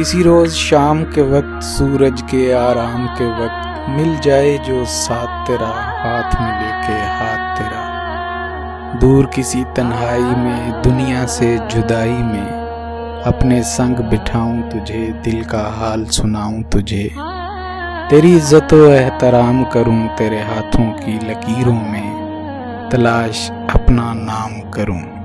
किसी रोज शाम के वक्त, सूरज के आराम के वक्त, मिल जाए जो साथ तेरा, हाथ में लेके हाथ तेरा। दूर किसी तन्हाई में, दुनिया से जुदाई में, अपने संग बिठाऊं तुझे, दिल का हाल सुनाऊं तुझे। तेरी इज़्ज़त एहतराम करूँ तेरे हाथों की लकीरों में, तलाश अपना नाम करूँ।